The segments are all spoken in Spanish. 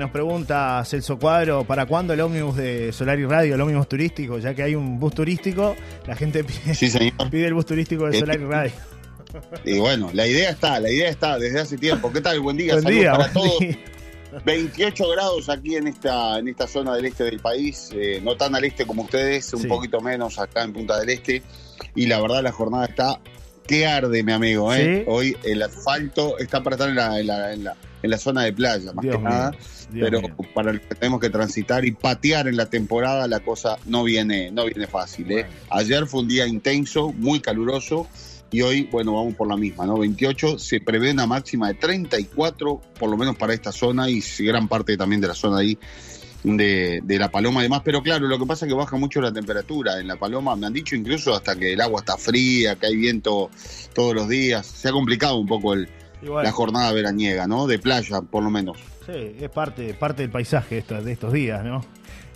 Nos pregunta Celso Cuadro, ¿para cuándo el ómnibus de Solar y Radio, el ómnibus turístico? Ya que hay un bus turístico, la gente pide, Sí, señor. pide el bus turístico de Eh, Solar y Radio. Y bueno, la idea está, la idea está desde hace tiempo. ¿Qué tal? Buen día, Buen día, para buen todos. día. 28 grados aquí en esta, en esta zona del este del país, eh, no tan al este como ustedes, un Sí. poquito menos acá en Punta del Este. Y la verdad la jornada está que arde, mi amigo. ¿eh? Sí. Hoy el asfalto está para estar en la, en la, en la, en la zona de playa, más Dios que mío, nada. Dios pero mío. para el que tenemos que transitar y patear en la temporada, la cosa no viene, no viene fácil. ¿eh? Ayer fue un día intenso, muy caluroso, y hoy, bueno, vamos por la misma, ¿no? 28, se prevé una máxima de 34, por lo menos para esta zona, y gran parte también de la zona ahí de, de La Paloma además, pero claro, lo que pasa es que baja mucho la temperatura en La Paloma, me han dicho incluso hasta que el agua está fría, que hay viento todos los días, se ha complicado un poco el, La jornada veraniega, ¿no? De playa, por lo menos. sí, es parte, parte del paisaje esto- de estos días, ¿no?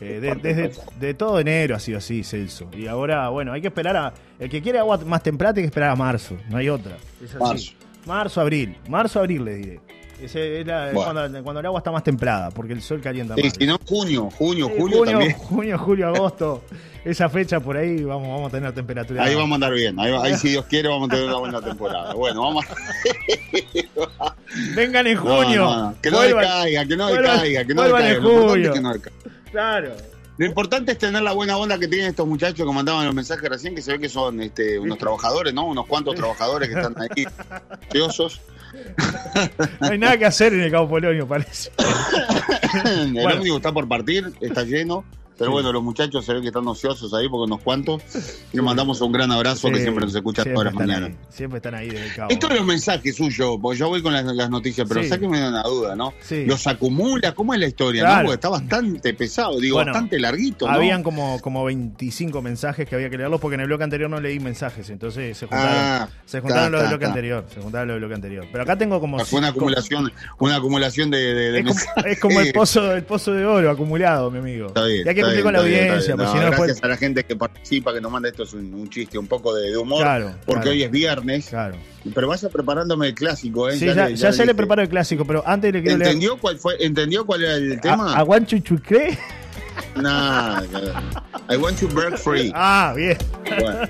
Eh, de- desde de todo enero ha sido así, Celso. Y ahora, bueno, hay que esperar a. El que quiere agua más temprana tiene que esperar a marzo, no hay otra. Es así. Marzo. Marzo, abril. Marzo, abril, les diré. Ese es la- Bueno. cuando, cuando el agua está más templada, porque el sol calienta Sí, más. si no, junio, junio, Sí, julio junio, también. junio, julio, agosto, esa fecha por ahí vamos, vamos a tener temperatura. Ahí vamos a andar bien. Ahí, ahí, si Dios quiere, vamos a tener una buena temporada. Bueno, vamos a. Vengan en junio. no, no. Que no vuelvan- decaiga, que no vuelvan- decaiga, que no decaiga. en julio. que no decaiga. Claro. Lo importante es tener la buena onda que tienen estos muchachos que mandaban los mensajes recién, que se ve que son este, unos trabajadores, ¿no? Unos cuantos trabajadores que están ahí, ociosos. No hay nada que hacer en el Cabo Polonio, parece. El Bueno. ómnibus está por partir, está lleno. Pero Sí. bueno, los muchachos se ve que están ociosos ahí porque unos cuantos. Y les mandamos un gran abrazo que siempre nos escucha todas las mañanas. ahí, siempre están ahí desde el Cabo. Esto de los mensajes suyos, porque yo voy con las, las noticias, pero Sí. sáquenme una duda, ¿no? Sí. ¿Los acumula? ¿Cómo es la historia? Claro. ¿no? Porque está bastante pesado, digo, Bueno, bastante larguito, ¿no? Habían como, como 25 mensajes que había que leerlos porque en el bloque anterior no leí mensajes, entonces se juntaron, Ah, se juntaron ta, los del bloque ta. anterior, se juntaron los del bloque anterior. Pero acá tengo como Fue una acumulación, una acumulación de, de- de Es como, mensajes. es como el pozo, el pozo de oro acumulado, mi amigo. Está bien, que está cumplir bien, con la está bien, está audiencia, bien. porque No, si no después. gracias a la gente que participa, que nos manda esto es un, un chiste, un poco de, de humor, Claro, porque claro. hoy es viernes. Claro. Pero vaya preparándome el clásico, ¿eh? Sí, ya, ya, se le preparo el clásico, pero antes le quiero leer. ¿Entendió cuál fue? ¿Entendió cuál era el tema? ¿A- ¿Aguan Nada, I want to break free. Ah, bien. Bueno,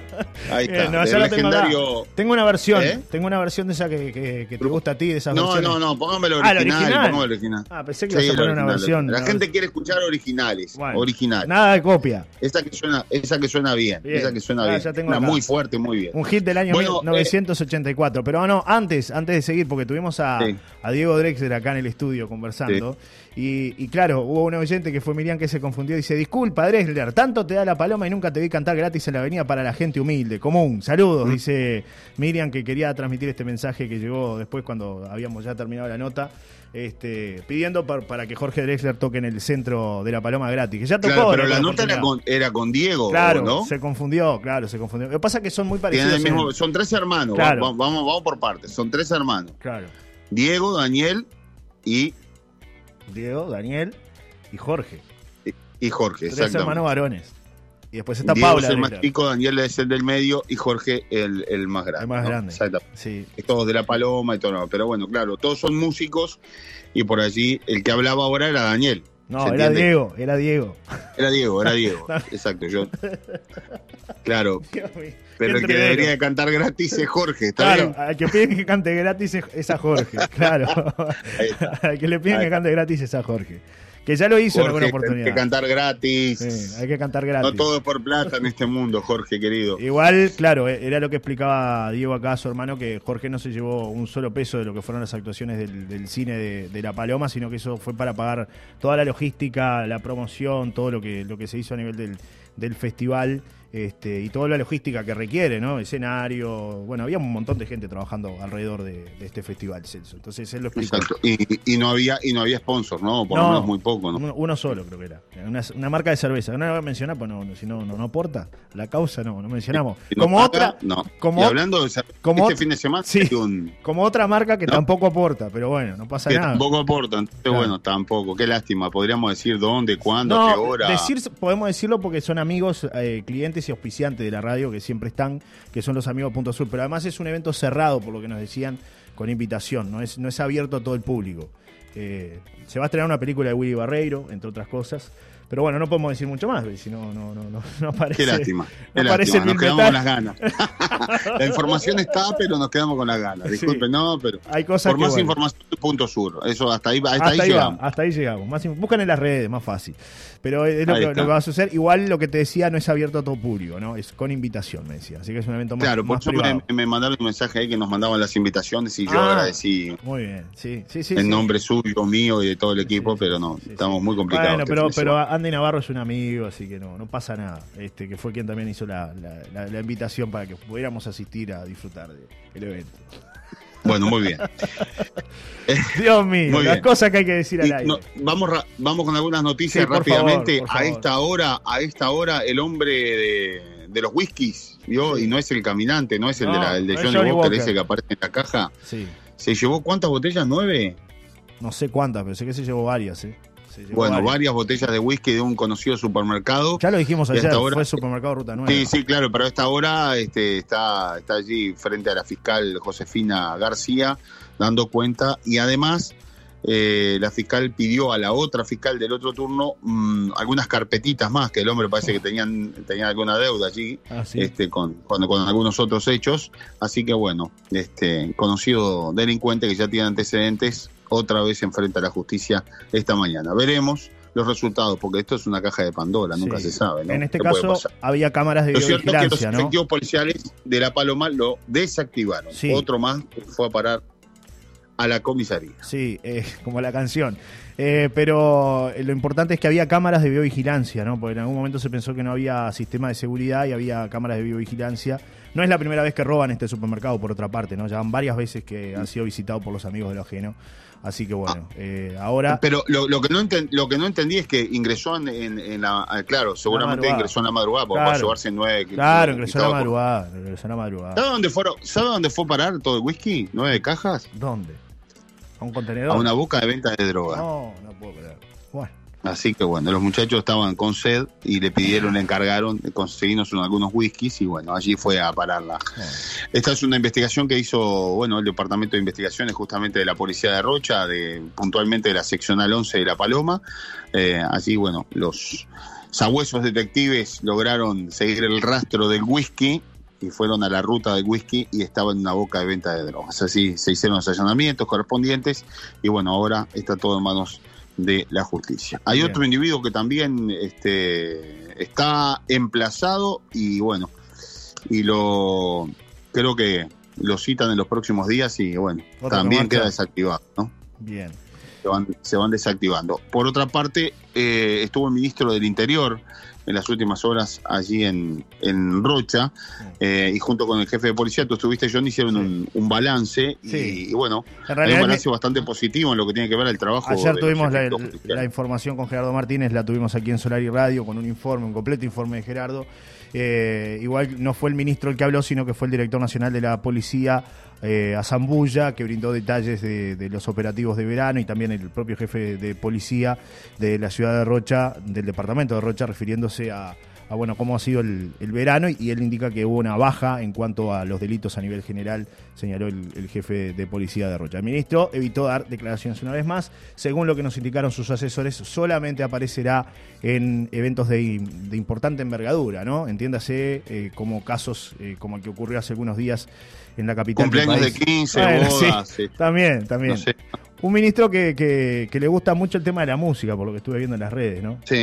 ahí está. No, ya tengo legendario. Tengo una versión, ¿Eh? tengo una versión de esa que, que- que te gusta a ti, de esas No, versiones. no, no, póngame el Ah, ¿el original, original? póngame original. Ah, pensé que Sí, ibas a poner una versión. La gente quiere escuchar originales, Bueno, original. Nada de copia. Esa que suena, esa que suena bien, Bien. esa que suena Ah, bien. ya tengo Una muy fuerte, muy bien. Un hit del año Bueno, eh, 1984. Pero no, antes, antes de seguir, porque tuvimos a, Sí. a Diego Drexler acá en el estudio conversando. Y, y claro, hubo un oyente que fue Miriam que se confundió y dice: Disculpa, Drexler, tanto te da la paloma y nunca te vi cantar gratis en la avenida para la gente humilde, común. Saludos, Mm. dice Miriam, que quería transmitir este mensaje que llegó después cuando habíamos ya terminado la nota. Este, pidiendo par- para que Jorge Drexler toque en el centro de la paloma gratis, que ya tocó. Claro, pero la nota era con, era con Diego, Claro, ¿no? se confundió, claro, se confundió. Lo que pasa es que son muy parecidos. el mismo- en- son tres hermanos, Claro. va- vamos, vamos por partes, son tres hermanos. Claro. Diego, Daniel y, Diego, Daniel y Jorge. y Jorge, Tres hermanos varones. Y después está Diego Paula. es el más chico, Daniel es el del medio y Jorge el, el más grande. el más ¿no? grande. Sí. Todos de la paloma y todo. Pero bueno, claro, todos son músicos y por allí el que hablaba ahora era Daniel. No, ¿Se era entiende? Diego, era Diego. Era Diego, era Diego. Exacto, yo. Claro, pero el que debería de cantar gratis es Jorge, ¿está Claro, bien? al que piden que cante gratis es- a Jorge, claro. Al que le piden que cante gratis es a Jorge. Que ya lo hizo en alguna Jorge, hay oportunidad. que cantar gratis. Sí, hay que cantar gratis. No todo es por plata en este mundo, Jorge, querido. Igual, claro, eh, era lo que explicaba Diego acá a su hermano, que Jorge no se llevó un solo peso de lo que fueron las actuaciones del, del cine de, de La Paloma, sino que eso fue para pagar toda la logística, la promoción, todo lo que, lo que se hizo a nivel del, del festival. Este, y toda la logística que requiere, ¿no? Escenario. Bueno, había un montón de gente trabajando alrededor de, de este festival, Celso. Entonces él lo explicó. Exacto. Y, y no había y no había sponsor, ¿no? Por No. lo menos muy poco, ¿no? Uno, solo creo que era. Una, una marca de cerveza. No la voy a mencionar, pues no, si no, no, no aporta. La causa no, no mencionamos. Si no como paga, otra, No. como y hablando de como este fin de semana, Sí. un, como otra marca que No. tampoco aporta, pero bueno, no pasa que nada. tampoco aportan. Entonces, Claro. bueno, tampoco. Qué lástima. Podríamos decir dónde, cuándo, a qué hora. decir, podemos decirlo porque son amigos, eh, clientes y auspiciantes de la radio que siempre están, que son los amigos Punto Sur. Pero además es un evento cerrado, por lo que nos decían, con invitación, no es, no es abierto a todo el público. Eh, se va a estrenar una película de Willy Barreiro, entre otras cosas. Pero bueno, no podemos decir mucho más, si no, no, no, no, no aparece. Qué lástima. Qué lástima. Nos quedamos con las ganas. la información está, pero nos quedamos con las ganas. Disculpen, no, pero. Hay cosas Por más información, punto sur. Eso hasta ahí, hasta hasta ahí llegamos. hasta ahí llegamos. Más, buscan en las redes, más fácil. Pero es lo que, lo está. que va a suceder. Igual lo que te decía no es abierto a todo público, ¿no? Es con invitación, me decía. Así que es un evento más, Claro, por eso me, mandaron un mensaje ahí que nos mandaban las invitaciones y yo Ah. agradecí Muy bien, sí, sí, sí. en nombre suyo, mío y de todo el equipo, pero no, estamos muy complicados. Bueno, pero, pero. Andy Navarro es un amigo, así que no, no pasa nada. Este, que fue quien también hizo la, la- la- la invitación para que pudiéramos asistir a disfrutar del evento. Bueno, muy bien. Dios mío, las cosas que hay que decir al aire. no, vamos, vamos con algunas noticias Sí, por rápidamente. favor, por a esta hora, a esta hora, el hombre de, de los whiskies, ¿vio? Sí. y no es el caminante, no es el No, de, la- el de Johnny, Johnny Walker, Walker. ese que aparece en la caja. Sí, ¿Se llevó cuántas botellas? ¿Nueve? no sé cuántas, pero sé que se llevó varias, ¿eh? Bueno, varias. varias botellas de whisky de un conocido supermercado. Ya lo dijimos ayer, hasta ahora- fue Supermercado Ruta 9. Sí, sí, claro, pero a esta hora este, está, está allí frente a la fiscal Josefina García dando cuenta y además eh, la fiscal pidió a la otra fiscal del otro turno mm, algunas carpetitas más, que el hombre parece que tenían, tenía alguna deuda allí Ah, sí. este, con, con, con algunos otros hechos. Así que bueno, este conocido delincuente que ya tiene antecedentes, otra vez se enfrenta a la justicia esta mañana. Veremos los resultados, porque esto es una caja de Pandora, nunca se sabe. ¿no? En este ¿Qué puede caso había cámaras de Lo cierto es que los ¿no? efectivos policiales de La Paloma lo desactivaron. Sí. Otro más fue a parar a la comisaría. Sí, eh, como la canción. Eh, pero lo importante es que había cámaras de videovigilancia, ¿no? Porque en algún momento se pensó que no había sistema de seguridad y había cámaras de videovigilancia. No es la primera vez que roban este supermercado, por otra parte, ¿no? Ya van varias veces que han sido visitados por los amigos de lo ajeno. Así que bueno, eh, ahora... Pero lo, lo que no lo que no entendí es que ingresó en, en- en la. ah, Claro, seguramente ingresó en la madrugada, porque Claro. para llevarse nueve. Claro, ingresó a la madrugada. Ingresó la madrugada. ¿Sabe dónde, fueron, ¿Sabe dónde fue a parar todo el whisky? ¿Nueve cajas? ¿Dónde? ¿A un contenedor? A una boca de venta de droga. No, no puedo creer. Bueno, Así que bueno, los muchachos estaban con sed y le pidieron, le encargaron de conseguirnos un- algunos whiskies y bueno, allí fue a pararla. Esta es una investigación que hizo, bueno, el Departamento de Investigaciones justamente de la Policía de Rocha, de puntualmente de la seccional 11 de La Paloma. Eh, allí, bueno, los sabuesos detectives lograron seguir el rastro del whisky y fueron a la ruta del whisky y estaba en una boca de venta de drogas. Así se hicieron los allanamientos correspondientes y bueno, ahora está todo en manos de la justicia. Hay Bien. otro individuo que también este, está emplazado y bueno, y lo creo que lo citan en los próximos días y bueno, Otro también queda desactivado, ¿no? Bien. Se van, se van desactivando. Por otra parte, eh, estuvo el ministro del Interior en las últimas horas allí en, en Rocha eh, y junto con el jefe de policía, tú estuviste, John, hicieron un, un balance y, Sí. y bueno, En hay un balance bastante positivo en lo que tiene que ver el trabajo. Ayer tuvimos la, la información con Gerardo Martínez, la tuvimos aquí en Solar y Radio con un informe, un completo informe de Gerardo. Eh, igual no fue el ministro el que habló, sino que fue el director nacional de la policía, eh, Azambulla, que brindó detalles de, los operativos de verano y también el propio jefe de policía de la ciudad de Rocha, del departamento de Rocha, refiriéndose a, a, bueno cómo ha sido el, verano y, él indica que hubo una baja en cuanto a los delitos a nivel general, señaló el, jefe de policía de Rocha. El ministro evitó dar declaraciones una vez más, según lo que nos indicaron sus asesores, solamente aparecerá en eventos de, de importante envergadura, ¿no? Entiéndase eh, como casos eh, como el que ocurrió hace algunos días en la capital del Cumpleaños de país. 15, Bueno, sí, también, también. no sé. Un ministro que, que, que le gusta mucho el tema de la música, por lo que estuve viendo en las redes, ¿no? Sí,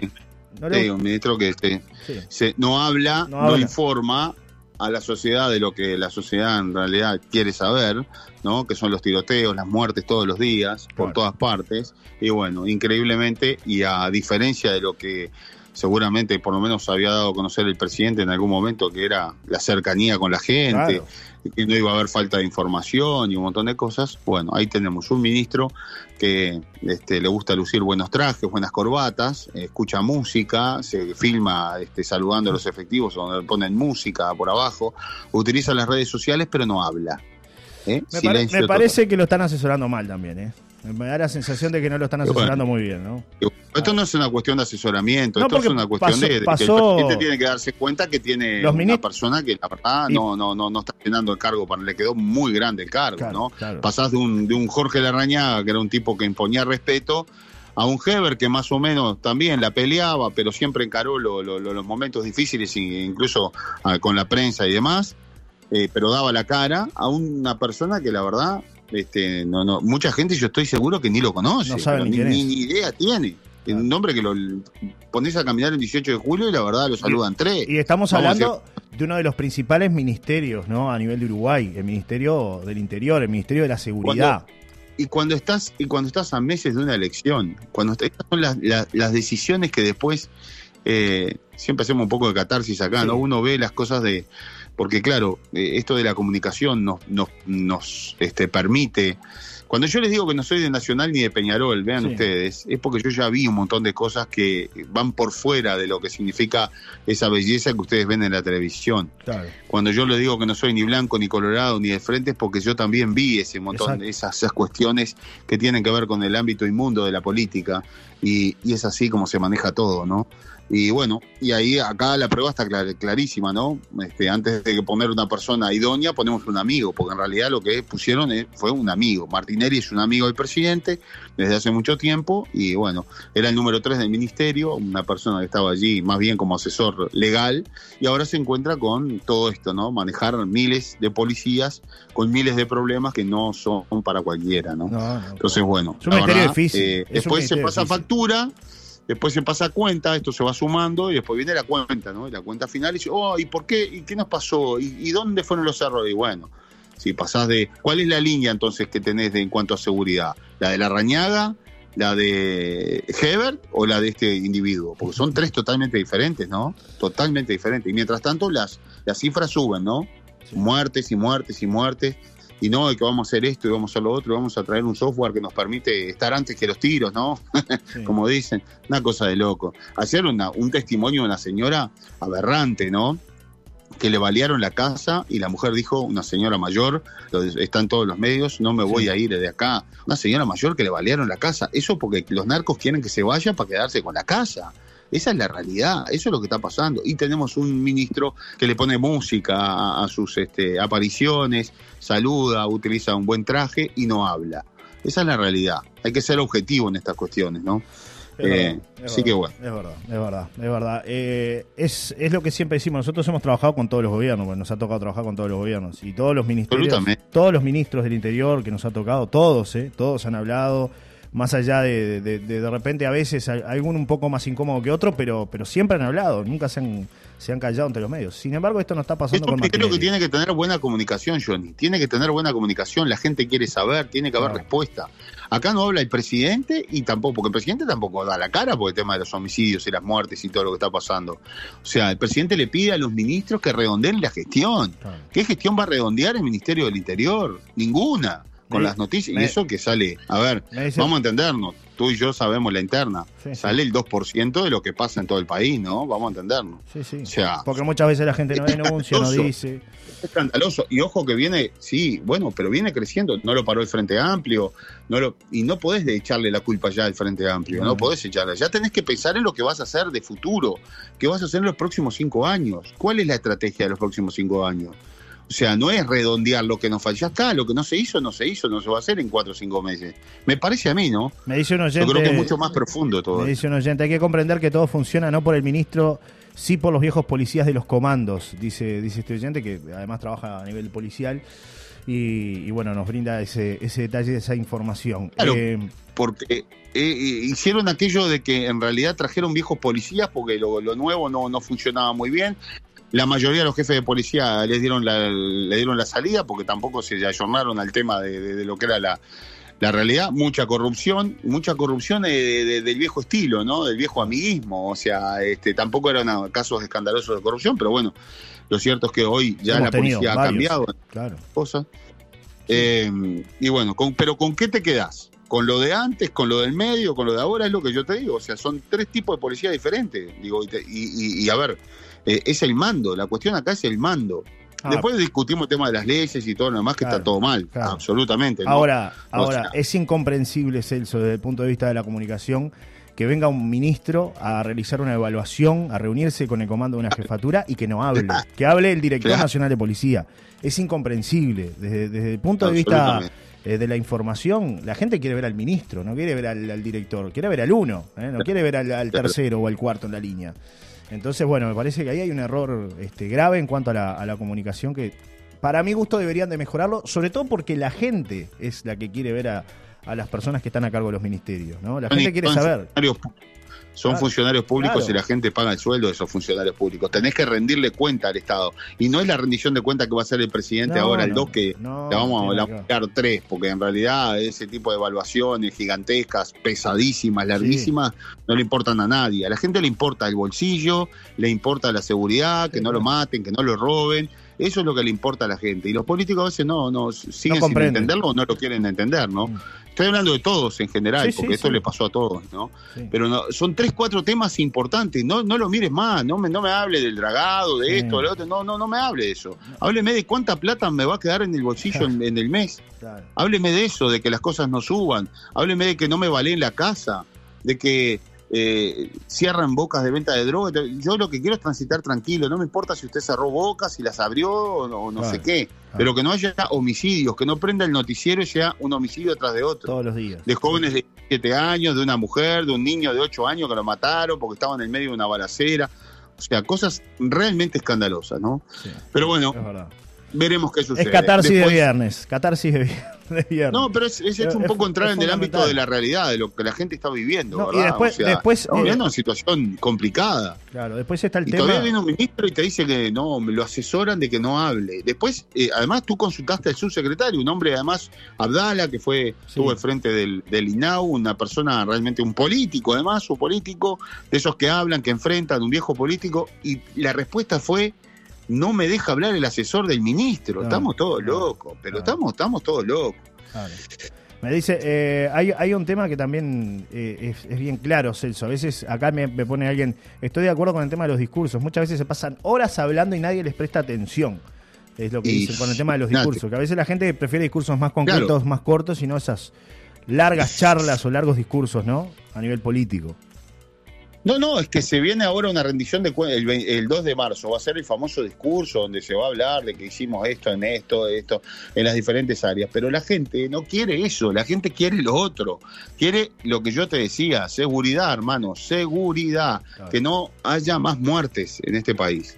¿No le sí, un ministro que este, sí. se, no habla, No no, habla. informa a la sociedad de lo que la sociedad en realidad quiere saber, ¿no? Que son los tiroteos, las muertes todos los días, por Claro. todas partes. Y bueno, increíblemente, y a diferencia de lo que seguramente por lo menos había dado a conocer el presidente en algún momento, que era la cercanía con la gente, Claro. que no iba a haber falta de información y un montón de cosas. Bueno, ahí tenemos un ministro que este, le gusta lucir buenos trajes, buenas corbatas, escucha música, se filma este, saludando a los efectivos donde ponen música por abajo, utiliza las redes sociales pero no habla. ¿eh? Me, pare- me total. parece que lo están asesorando mal también, ¿eh? Me da la sensación de que no lo están asesorando muy bien, ¿no? Esto no es una cuestión de asesoramiento, esto es una cuestión de, que el presidente tiene que darse cuenta que tiene una persona que la verdad no, no, no, no está llenando el cargo, para, le quedó muy grande el cargo, ¿no? Pasás de un, de un Jorge Larrañaga, que era un tipo que imponía respeto, a un Heber que más o menos también la peleaba, pero siempre encaró los momentos difíciles, incluso ah, con la prensa y demás, eh, pero daba la cara a una persona que la verdad, este, no, no, mucha gente yo estoy seguro que ni lo conoce, ni, idea tiene. Un nombre que lo pones a caminar el 18 de julio y la verdad lo saludan tres. Y estamos hablando de uno de los principales ministerios, ¿no? A nivel de Uruguay, el Ministerio del Interior, el Ministerio de la Seguridad y cuando estás y cuando estás a meses de una elección, cuando estas son las, las, decisiones que después eh, siempre hacemos un poco de catarsis acá, ¿no? Uno ve las cosas de porque claro, eh, esto de la comunicación nos, nos, nos este, permite cuando yo les digo que no soy de Nacional ni de Peñarol, vean ustedes, es porque yo ya vi un montón de cosas que van por fuera de lo que significa esa belleza que ustedes ven en la televisión. Cuando yo les digo que no soy ni blanco, ni colorado, ni de frente, es porque yo también vi ese montón, de esas, cuestiones que tienen que ver con el ámbito inmundo de la política. Y, y es así como se maneja todo, ¿no? Y bueno, y ahí acá la prueba está clarísima, ¿no? Este, antes de poner una persona idónea, ponemos un amigo, porque en realidad lo que pusieron fue un amigo. Martinelli es un amigo del presidente desde hace mucho tiempo y bueno, era el número tres del ministerio, una persona que estaba allí más bien como asesor legal y ahora se encuentra con todo esto, ¿no? Manejar miles de policías con miles de problemas que no son para cualquiera, ¿no? Entonces, bueno, es un ministerio difícil. Eh, después se pasa factura después se pasa a cuenta, esto se va sumando y después viene la cuenta, ¿no? Y la cuenta final y dice, oh, ¿y por qué? ¿Y qué nos pasó? ¿Y, dónde fueron los errores? Y bueno, si pasás de. ¿Cuál es la línea entonces que tenés de, en cuanto a seguridad? ¿La de la rañaga? ¿La de Hebert o la de este individuo? Porque son tres totalmente diferentes, ¿no? Totalmente diferentes. Y mientras tanto, las, las cifras suben, ¿no? Muertes y muertes y muertes y no de que vamos a hacer esto y vamos a hacer lo otro, vamos a traer un software que nos permite estar antes que los tiros, ¿no? Como dicen, una cosa de loco. Hacer una, un testimonio de una señora aberrante, ¿no? que le balearon la casa y la mujer dijo, una señora mayor, está en todos los medios, no me voy a ir de acá. Una señora mayor que le balearon la casa. Eso porque los narcos quieren que se vaya para quedarse con la casa. Esa es la realidad, eso es lo que está pasando. Y tenemos un ministro que le pone música a, sus este, apariciones, saluda, utiliza un buen traje y no habla. Esa es la realidad. Hay que ser objetivo en estas cuestiones, ¿no? Eh, así que bueno. Es verdad, es verdad, es verdad. Eh, es, es lo que siempre decimos. Nosotros hemos trabajado con todos los gobiernos, bueno, nos ha tocado trabajar con todos los gobiernos. Y todos los ministerios, todos los ministros del interior que nos ha tocado, todos, ¿eh? todos han hablado más allá de de, de, repente a veces alguno un poco más incómodo que otro, pero, pero siempre han hablado, nunca se han, se han callado entre los medios. Sin embargo, esto no está pasando con creo que tiene que tener buena comunicación, Johnny. Tiene que tener buena comunicación, la gente quiere saber, tiene que haber respuesta. Acá no habla el presidente y tampoco, porque el presidente tampoco da la cara por el tema de los homicidios y las muertes y todo lo que está pasando. O sea, el presidente le pide a los ministros que redondeen la gestión. ¿Qué gestión va a redondear el Ministerio del Interior? Ninguna con las noticias. y eso que sale, a ver, vamos a entendernos, tú y yo sabemos la interna, sale el 2% de lo que pasa en todo el país, ¿no? Vamos a entendernos. Sí, sí. O sea, Porque muchas veces la gente no denuncia, no dice. Es escandaloso. Y ojo que viene, sí, bueno, pero viene creciendo. No lo paró el Frente Amplio. No lo, y no podés echarle la culpa ya al Frente Amplio. No, no podés echarle. Ya tenés que pensar en lo que vas a hacer de futuro. ¿Qué vas a hacer en los próximos cinco años? ¿Cuál es la estrategia de los próximos cinco años? O sea, no es redondear lo que nos falló. acá, lo que no se hizo, no se hizo, no se va a hacer en cuatro o cinco meses. Me parece a mí, ¿no? Me dice un oyente, Yo creo que es mucho más profundo todo. Me dice un oyente, hay que comprender que todo funciona no por el ministro, sí por los viejos policías de los comandos, dice, dice este oyente, que además trabaja a nivel policial. Y, bueno, nos brinda ese, ese detalle, esa información. Claro, eh, porque eh, eh, hicieron aquello de que en realidad trajeron viejos policías porque lo, lo nuevo no, no funcionaba muy bien la mayoría de los jefes de policía les dieron la, le dieron la salida porque tampoco se ayornaron al tema de, lo que era la, realidad. Mucha corrupción, mucha corrupción del viejo estilo, ¿no? Del viejo amiguismo. O sea, este, tampoco eran casos escandalosos de corrupción, pero bueno, lo cierto es que hoy ya la policía ha cambiado claro. cosas. Eh, y bueno, pero ¿con qué te quedás? ¿Con lo de antes, con lo del medio, con lo de ahora? Es lo que yo te digo. O sea, son tres tipos de policía diferentes. Digo, y a ver, eh, es el mando, la cuestión acá es el mando. Ah. Después discutimos el tema de las leyes y todo lo demás, que Claro, está todo mal, claro. absolutamente. ¿no? Ahora, ahora sea, es incomprensible, Celso, desde el punto de vista de la comunicación, que venga un ministro a realizar una evaluación, a reunirse con el comando de una jefatura y que no hable, que hable el director nacional de policía. Es incomprensible. Desde, desde el punto de vista eh, de la información, la gente quiere ver al ministro, no quiere ver al, al director, quiere ver al uno, ¿eh? no quiere ver al, tercero o al cuarto en la línea. Entonces, bueno, me parece que ahí hay un error este, grave en cuanto a la, a la comunicación que, para mi gusto, deberían de mejorarlo, sobre todo porque la gente es la que quiere ver a, a las personas que están a cargo de los ministerios, ¿no? La gente quiere saber. Son Claro. funcionarios públicos Claro. y la gente paga el sueldo de esos funcionarios públicos. Tenés que rendirle cuenta al Estado. Y no es la rendición de cuenta que va a hacer el presidente No, ahora, el no, 2, que no, la vamos, a dar tres, porque en realidad ese tipo de evaluaciones gigantescas, pesadísimas, larguísimas, no le importan a nadie. A la gente le importa el bolsillo, le importa la seguridad, que Sí, no lo maten, que no lo roben. Eso es lo que le importa a la gente. Y los políticos a veces no, no siguen sin entenderlo o no lo quieren entender, ¿no? Mm. Estoy hablando de todos en general, Sí, sí, porque esto sí. le pasó a todos, ¿no? Pero no, son tres, cuatro temas importantes. No, no lo mires más, no me, no me hable del dragado, de esto, de lo otro. No, no, no me hable de eso. Hábleme de cuánta plata me va a quedar en el bolsillo en, en el mes. Hábleme de eso, de que las cosas no suban. Hábleme de que no me vale la casa, de que eh, cierran bocas de venta de droga. Yo lo que quiero es transitar tranquilo. No me importa si usted cerró bocas, si las abrió o no, o no Claro, sé qué. Pero que no haya homicidios, que no prenda el noticiero y sea un homicidio tras de otro Todos los días. de jóvenes de 7 años, de una mujer, de un niño de 8 años que lo mataron porque estaban en el medio de una balacera. O sea, cosas realmente escandalosas, ¿no? Sí, Pero bueno, es verdad. Veremos qué sucede. Es catarsis Después- de viernes. Catarsis de, de viernes. No, pero es, es, es un poco es entrar en el ámbito de la realidad, de lo que la gente está viviendo, No, y después- o sea, después, estamos eh, una situación complicada. Claro, después está el Y tema. todavía viene un ministro y te dice que no, me lo asesoran de que no hable. Después, eh, además, tú consultaste al subsecretario, un hombre, además, Abdala, que fue Sí. estuvo al frente del, del INAU, una persona realmente un político, además, un político, de esos que hablan, que enfrentan, un viejo político, y la respuesta fue. No me deja hablar el asesor del ministro. Claro, estamos todos claro, locos, pero claro. estamos, estamos todos locos. Me dice, eh, hay, hay un tema que también eh, es, es bien claro, Celso. A veces acá me, me pone alguien, estoy de acuerdo con el tema de los discursos. Muchas veces se pasan horas hablando y nadie les presta atención. Es lo que Y- dicen con el tema de los discursos. Que a veces la gente prefiere discursos más concretos, más cortos y no esas largas charlas o largos discursos, ¿no? A nivel político. No, no, es que se viene ahora una rendición de cuentas. El, el 2 de marzo va a ser el famoso discurso donde se va a hablar de que hicimos esto en esto, esto, en las diferentes áreas. Pero la gente no quiere eso, la gente quiere lo otro. Quiere lo que yo te decía, seguridad, hermano, seguridad. Claro. Que no haya más muertes en este país. Es.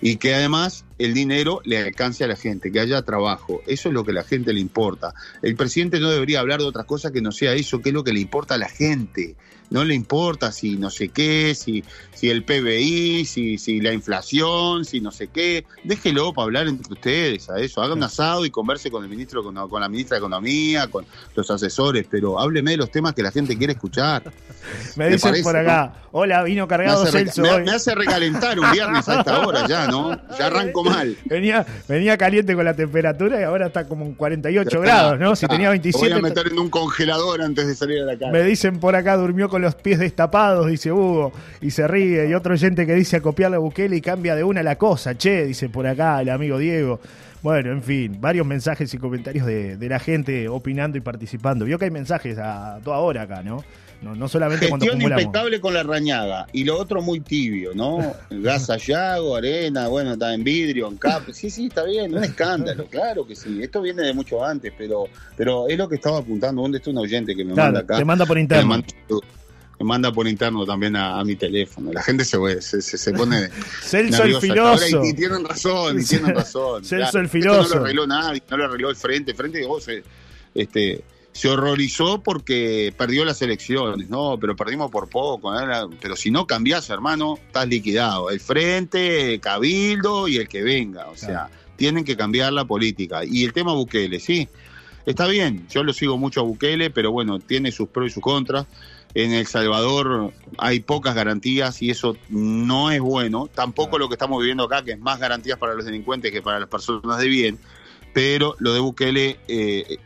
Y que además el dinero le alcance a la gente, que haya trabajo. Eso es lo que a la gente le importa. El presidente no debería hablar de otra cosa que no sea eso, que es lo que le importa a la gente. No le importa si no sé qué, si, si el PBI, si, si la inflación, si no sé qué. Déjelo para hablar entre ustedes a eso. Haga un asado y converse con el ministro, con, con la ministra de Economía, con los asesores, pero hábleme de los temas que la gente quiere escuchar. Me ¿Te dicen parece, por acá, hola, vino Me cargado hace, reca- Celso me- me hace recalentar un viernes a esta hora ya, ¿no? Ya arranco mal. Venía, venía caliente con la temperatura y ahora está como en 48 Ya está, grados, ¿no? Si está. tenía Lo 27. Voy a meter en un congelador antes de salir a la calle. Me dicen por acá, durmió con los pies destapados, dice Hugo, y se ríe. Y otro oyente que dice a copiarle a Bukele y cambia de una la cosa, che, dice por acá el amigo Diego. Bueno, en fin, varios mensajes y comentarios de, de la gente opinando y participando. Vio que hay mensajes a toda hora acá, ¿no? No, no solamente cuando Gestión acumulamos. impecable con la rañaga y lo otro muy tibio, ¿no? Gas Sayago, arena, bueno, está en vidrio, en cap. Sí, sí, está bien, un escándalo, claro que sí. Esto viene de mucho antes, pero pero es lo que estaba apuntando. ¿Dónde está un oyente que me Claro, manda acá? te manda por interno. Manda, me manda por interno también a, a mi teléfono. La gente se, se, se, se pone Celso el filoso. Y, y tienen razón, y tienen razón. Celso el Esto filoso. no lo arregló nadie, no lo arregló el frente. El frente oh, se, este, se horrorizó porque perdió las elecciones, no, pero perdimos por poco. ¿eh? Pero si no cambiás, hermano, estás liquidado. El frente, Cabildo y el que venga. O sea, Claro. tienen que cambiar la política. Y el tema Bukele, sí. Está bien, yo lo sigo mucho a Bukele, pero bueno, tiene sus pros y sus contras. En El Salvador hay pocas garantías y eso no es bueno. Tampoco lo que estamos viviendo acá, que es más garantías para los delincuentes que para las personas de bien. Pero lo de Bukele, eh,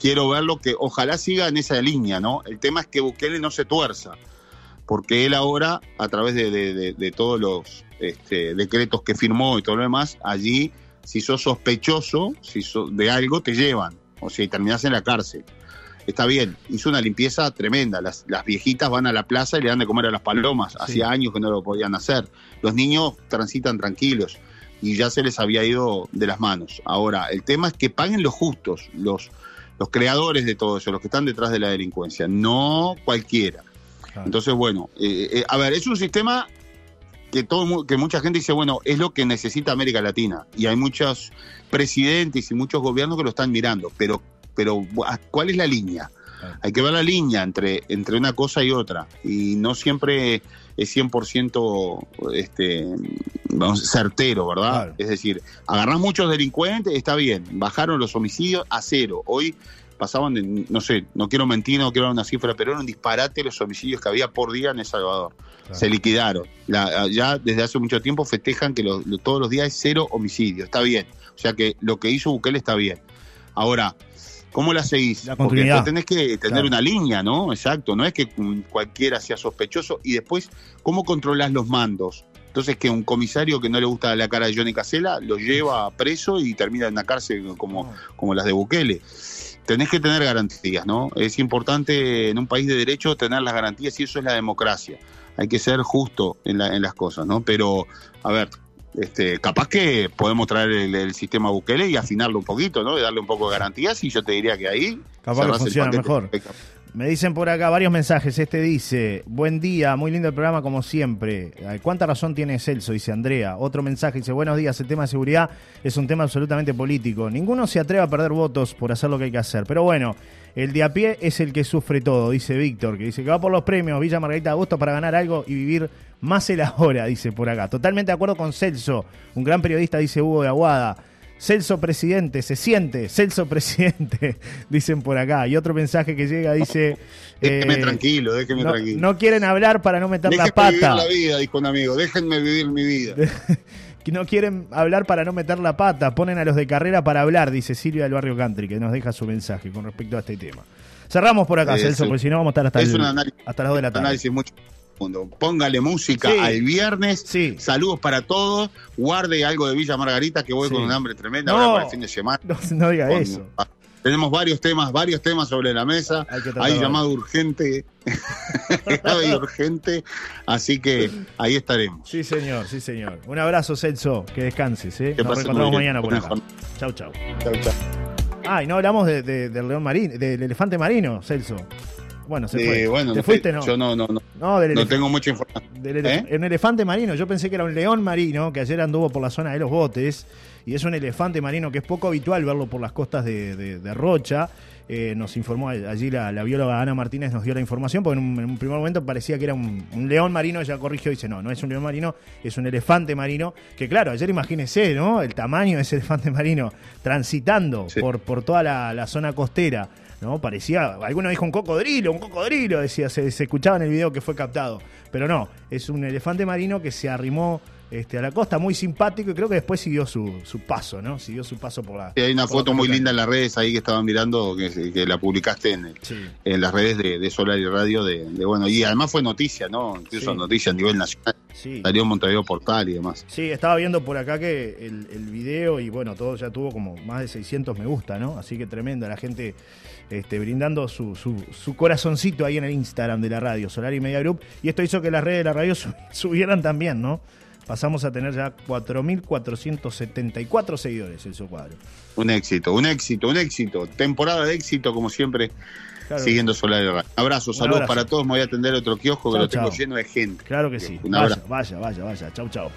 quiero verlo que ojalá siga en esa línea, ¿no? El tema es que Bukele no se tuerza, porque él ahora, a través de, de- todos los este, decretos que firmó y todo lo demás, allí si sos sospechoso si sos de algo, te llevan. O sea, terminás en la cárcel. Está bien, hizo una limpieza tremenda. Las, las viejitas van a la plaza y le dan de comer a las palomas. Hacía años que no lo podían hacer. Los niños transitan tranquilos y ya se les había ido de las manos. Ahora, el tema es que paguen los justos, los, los creadores de todo eso, los que están detrás de la delincuencia, no cualquiera. Entonces, bueno, eh, eh, a ver, es un sistema que, todo, que mucha gente dice, bueno, es lo que necesita América Latina. Y hay muchos presidentes y muchos gobiernos que lo están mirando, pero, pero ¿cuál es la línea? Hay que ver la línea entre, entre una cosa y otra. Y no siempre es 100% este, vamos, certero, ¿verdad? Es decir, agarrás muchos delincuentes, está bien, bajaron los homicidios a cero. Hoy pasaban de, no sé, no quiero mentir, no quiero dar una cifra, pero era un disparate los homicidios que había por día en El Salvador. Se liquidaron. ya desde hace mucho tiempo festejan que todos los días es cero homicidio. Está bien. O sea que lo que hizo Bukele está bien. Ahora, ¿cómo la seguís? La Porque tenés que tener una línea, ¿no? Exacto. No es que cualquiera sea sospechoso. Y después, ¿cómo controlás los mandos? Entonces, que un comisario que no le gusta la cara de Johnny Casella lo lleva preso y termina en la cárcel como, como las de Bukele tenés que tener garantías, ¿no? Es importante en un país de derecho tener las garantías y eso es la democracia. Hay que ser justo en, las cosas, ¿no? Pero, a ver, este, capaz que podemos traer el, sistema Bukele y afinarlo un poquito, ¿no? Y darle un poco de garantías y yo te diría que ahí... Capaz que funciona mejor. Me dicen por acá varios mensajes. Este dice, buen día, muy lindo el programa como siempre. ¿Cuánta razón tiene Celso? Dice Andrea. Otro mensaje dice, buenos días, el tema de seguridad es un tema absolutamente político. Ninguno se atreve a perder votos por hacer lo que hay que hacer. Pero bueno, el de a pie es el que sufre todo, dice Víctor, que dice que va por los premios Villa Margarita de Agosto para ganar algo y vivir más el ahora, dice por acá. Totalmente de acuerdo con Celso, un gran periodista, dice Hugo de Aguada. Celso presidente, se siente, Celso presidente, dicen por acá. Y otro mensaje que llega dice... déjeme eh, tranquilo, déjeme no, tranquilo. No quieren hablar para no meter la pata. Vivir la vida, dijo un amigo, déjenme vivir mi vida. no quieren hablar para no meter la pata, ponen a los de carrera para hablar, dice Silvia del Barrio Country, que nos deja su mensaje con respecto a este tema. Cerramos por acá, Celso, porque si no vamos a estar hasta, hasta las 2 de la tarde. Análisis mucho Póngale música al viernes. Saludos para todos. Guarde algo de Villa Margarita que voy con un hambre tremenda ahora para el fin de semana. No, diga eso. Tenemos varios temas, varios temas sobre la mesa. Hay, llamado urgente. Hay urgente. Así que ahí estaremos. Sí, señor, sí, señor. Un abrazo, Celso. Que descanses, ¿eh? Nos reencontramos mañana por acá. Chau, chau. Chau, chau. Ah, y no hablamos de, del león marino, del elefante marino, Celso. Bueno, se fue. Bueno, ¿Te fuiste, no? Yo no, no, no. No, tengo mucha información. Del ¿Eh? Un elefante marino. Yo pensé que era un león marino que ayer anduvo por la zona de los botes. Y es un elefante marino que es poco habitual verlo por las costas de, Rocha. Eh, nos informó allí la, bióloga Ana Martínez, nos dio la información, porque en un, primer momento parecía que era un, león marino, ella corrigió y dice, no, no es un león marino, es un elefante marino, que claro, ayer imagínese, ¿no? El tamaño de ese elefante marino transitando por, por toda la zona costera ¿no? Parecía, alguno dijo un cocodrilo, un cocodrilo, decía, se, se, escuchaba en el video que fue captado. Pero no, es un elefante marino que se arrimó este, a la costa, muy simpático y creo que después siguió su, su paso, ¿no? Siguió su paso por la... Sí, hay una foto muy linda en las redes ahí que estaban mirando, que, la publicaste en, en, las redes de, Solar y Radio, de, bueno, y además fue noticia, ¿no? Incluso noticia a nivel nacional. Salió Montevideo Portal y demás. Sí, estaba viendo por acá que el, el video y bueno, todo ya tuvo como más de 600 me gusta, ¿no? Así que tremenda, la gente este, brindando su, su, corazoncito ahí en el Instagram de la radio, Solar y Media Group. Y esto hizo que las redes de la radio subieran también, ¿no? Pasamos a tener ya 4.474 seguidores en su cuadro. Un éxito, un éxito, un éxito. Temporada de éxito, como siempre, siguiendo Solar y Radio. Abrazos, saludos para todos. Me voy a atender otro kiosco que lo tengo lleno de gente. Claro que sí. vaya, vaya, vaya, vaya. Chau, chau.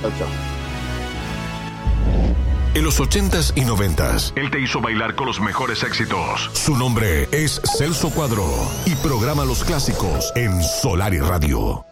Chau, chau. En los 80s y 90s, él te hizo bailar con los mejores éxitos. Su nombre es Celso Cuadro y programa los clásicos en Solar y Radio.